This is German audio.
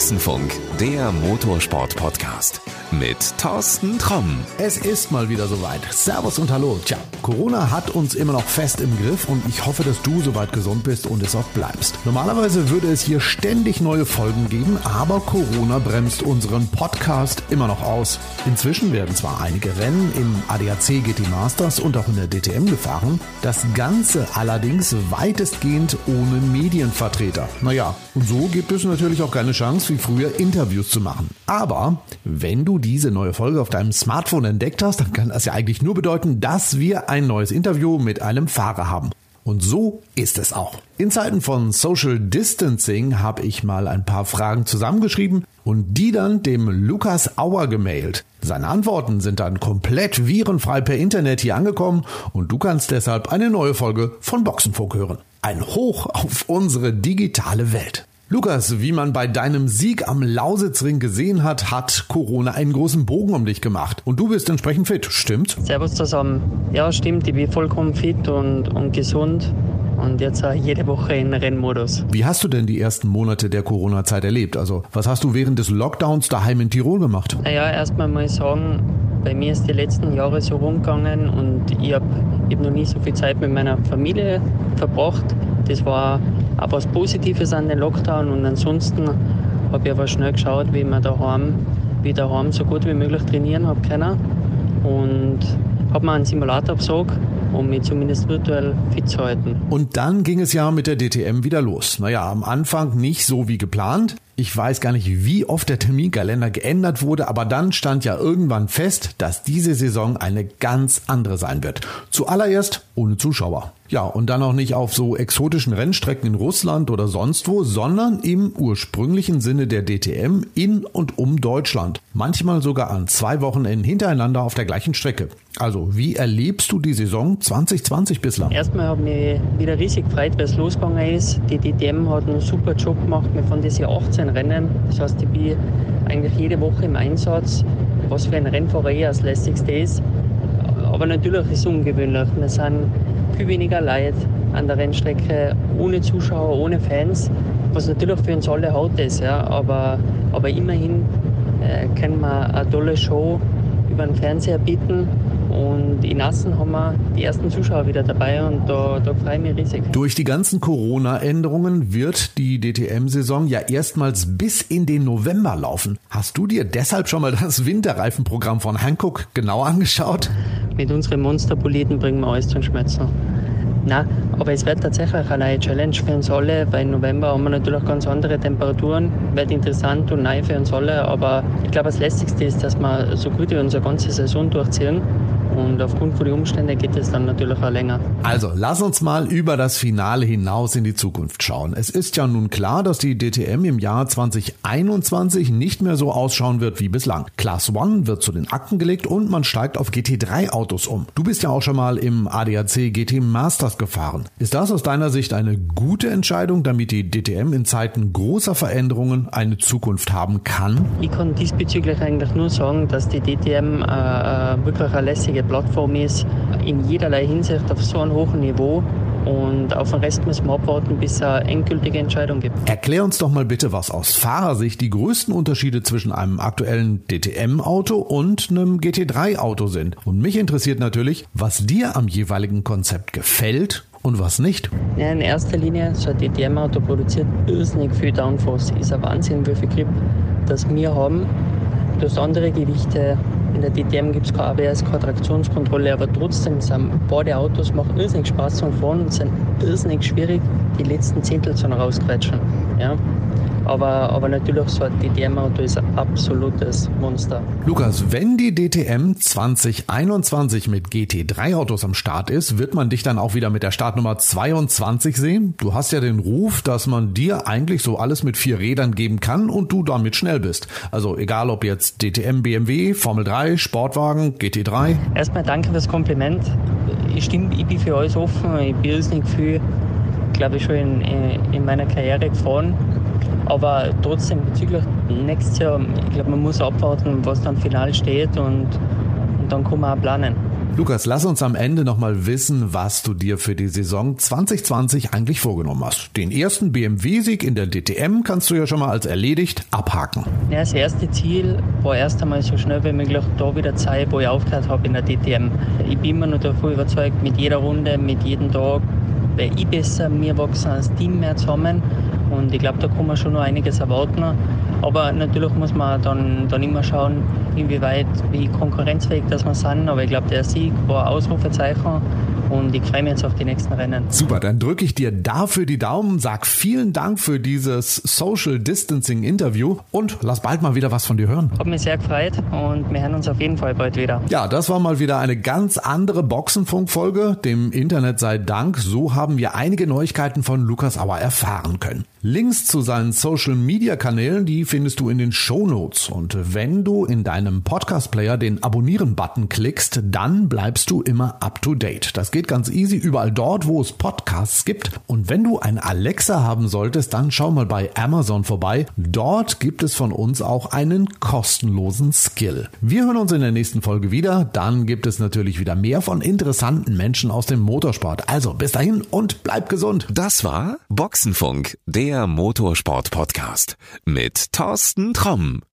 Boxenfunk, der Motorsport-Podcast mit Thorsten Tromm. Es ist mal wieder soweit. Servus und Hallo. Tja, Corona hat uns immer noch fest im Griff und ich hoffe, dass du soweit gesund bist und es auch bleibst. Normalerweise würde es hier ständig neue Folgen geben, aber Corona bremst unseren Podcast immer noch aus. Inzwischen werden zwar einige Rennen im ADAC GT Masters und auch in der DTM gefahren, das Ganze allerdings weitestgehend ohne Medienvertreter. Naja, und so gibt es natürlich auch keine Chance, wie früher Interviews zu machen. Aber wenn du diese neue Folge auf deinem Smartphone entdeckt hast, dann kann das ja eigentlich nur bedeuten, dass wir ein neues Interview mit einem Fahrer haben. Und so ist es auch. In Zeiten von Social Distancing habe ich mal ein paar Fragen zusammengeschrieben und die dann dem Lukas Auer gemailt. Seine Antworten sind dann komplett virenfrei per Internet hier angekommen und du kannst deshalb eine neue Folge von Boxenfunk hören. Ein Hoch auf unsere digitale Welt. Lukas, wie man bei deinem Sieg am Lausitzring gesehen hat, hat Corona einen großen Bogen um dich gemacht. Und du bist entsprechend fit, stimmt's? Servus zusammen. Ja, stimmt. Ich bin vollkommen fit und, und gesund. Und jetzt jede Woche in Rennmodus. Wie hast du denn die ersten Monate der Corona-Zeit erlebt? Also, was hast du während des Lockdowns daheim in Tirol gemacht? Naja, erstmal mal sagen, bei mir ist die letzten Jahre so rumgegangen und ich habe hab noch nie so viel Zeit mit meiner Familie verbracht. Das war auch was Positives an den Lockdown und ansonsten habe ich aber schnell geschaut, wie man daheim, wie daheim so gut wie möglich trainieren habe können und habe mir einen Simulator besorgt um mich zumindest virtuell fit zu halten. Und dann ging es ja mit der DTM wieder los. Naja, am Anfang nicht so wie geplant. Ich weiß gar nicht, wie oft der Terminkalender geändert wurde, aber dann stand ja irgendwann fest, dass diese Saison eine ganz andere sein wird. Zuallererst ohne Zuschauer. Ja, und dann auch nicht auf so exotischen Rennstrecken in Russland oder sonst wo, sondern im ursprünglichen Sinne der DTM in und um Deutschland. Manchmal sogar an zwei Wochenenden hintereinander auf der gleichen Strecke. Also, wie erlebst du die Saison 2020 bislang? Erstmal habe ich mich wieder riesig gefreut, weil es losgegangen ist. Die DTM hat einen super Job gemacht. Wir fahren das Jahr 18 Rennen. Das heißt, ich bin eigentlich jede Woche im Einsatz. Was für ein Rennfahrer ich als lässigste ist. Aber natürlich ist es ungewöhnlich. Wir sind viel weniger Leute an der Rennstrecke, ohne Zuschauer, ohne Fans, was natürlich für uns alle hart ist. Ja. Aber, aber immerhin äh, können wir eine tolle Show über den Fernseher bieten und in Assen haben wir die ersten Zuschauer wieder dabei und da, da freue ich mich riesig. Durch die ganzen Corona-Änderungen wird die DTM-Saison ja erstmals bis in den November laufen. Hast du dir deshalb schon mal das Winterreifenprogramm von Hankook genau angeschaut? Mit unseren Monsterpoliten bringen wir alles zum Schmerzen. Nein, aber es wird tatsächlich eine neue Challenge für uns alle, weil im November haben wir natürlich ganz andere Temperaturen. Wird interessant und neu für uns alle, aber ich glaube, das Lässigste ist, dass wir so gut wie unsere ganze Saison durchziehen und aufgrund von den Umständen geht es dann natürlich auch länger. Also, lass uns mal über das Finale hinaus in die Zukunft schauen. Es ist ja nun klar, dass die DTM im Jahr 2021 nicht mehr so ausschauen wird wie bislang. Class One wird zu den Akten gelegt und man steigt auf GT3 Autos um. Du bist ja auch schon mal im ADAC GT Masters gefahren. Ist das aus deiner Sicht eine gute Entscheidung, damit die DTM in Zeiten großer Veränderungen eine Zukunft haben kann? Ich kann diesbezüglich eigentlich nur sagen, dass die DTM äh, äh, wirklich eine lässige Plattform ist, in jederlei Hinsicht auf so einem hohen Niveau. Und auf den Rest müssen wir abwarten, bis es eine endgültige Entscheidung gibt. Erklär uns doch mal bitte, was aus Fahrersicht die größten Unterschiede zwischen einem aktuellen DTM-Auto und einem GT3-Auto sind. Und mich interessiert natürlich, was dir am jeweiligen Konzept gefällt und was nicht? Ja, in erster Linie, so ein DTM-Auto produziert irrsinnig viel Downforce. Ist ein Wahnsinn, wie viel Grip das wir haben. Du hast andere Gewichte, in der DTM gibt es kein ABS, keine Traktionskontrolle, aber trotzdem sind beide Autos machen irrsinnig Spaß zum Fahren und sind irrsinnig schwierig, die letzten Zehntel zu rausquetschen. Ja? Aber, aber natürlich so ein DTM-Auto ist ein absolutes Monster. Lukas, wenn die DTM 2021 mit GT3-Autos am Start ist, wird man dich dann auch wieder mit der Startnummer 22 sehen? Du hast ja den Ruf, dass man dir eigentlich so alles mit vier Rädern geben kann und du damit schnell bist. Also egal ob jetzt DTM, BMW, Formel 3, Sportwagen, GT3. Erstmal danke fürs Kompliment. Ich stimme, ich bin für alles offen. Ich bin nicht viel, glaube ich, schon in, in meiner Karriere gefahren aber trotzdem bezüglich nächstes Jahr, ich glaube, man muss abwarten, was dann final steht und, und dann kann man auch planen. Lukas, lass uns am Ende nochmal wissen, was du dir für die Saison 2020 eigentlich vorgenommen hast. Den ersten BMW-Sieg in der DTM kannst du ja schon mal als erledigt abhaken. Ja, das erste Ziel war erst einmal so schnell wie möglich da wieder Zeit, wo ich aufgehört habe in der DTM. Ich bin immer noch davon überzeugt, mit jeder Runde, mit jedem Tag werde ich besser, wir wachsen als Team mehr zusammen und ich glaube, da kann man schon noch einiges erwarten. Aber natürlich muss man dann, dann immer schauen, inwieweit, wie konkurrenzfähig das wir sind. Aber ich glaube, der Sieg war Ausrufezeichen und ich freue mich jetzt auf die nächsten Rennen. Super, dann drücke ich dir dafür die Daumen, sag vielen Dank für dieses Social Distancing Interview und lass bald mal wieder was von dir hören. Hat mich sehr gefreut und wir hören uns auf jeden Fall bald wieder. Ja, das war mal wieder eine ganz andere Boxenfunk-Folge. Dem Internet sei Dank. So haben wir einige Neuigkeiten von Lukas Auer erfahren können. Links zu seinen Social Media Kanälen, die findest du in den Show Notes. Und wenn du in deinem Podcast Player den Abonnieren-Button klickst, dann bleibst du immer up to date. Das geht ganz easy überall dort, wo es Podcasts gibt. Und wenn du ein Alexa haben solltest, dann schau mal bei Amazon vorbei. Dort gibt es von uns auch einen kostenlosen Skill. Wir hören uns in der nächsten Folge wieder. Dann gibt es natürlich wieder mehr von interessanten Menschen aus dem Motorsport. Also bis dahin und bleib gesund. Das war Boxenfunk, der der Motorsport-Podcast mit Thorsten Tromm.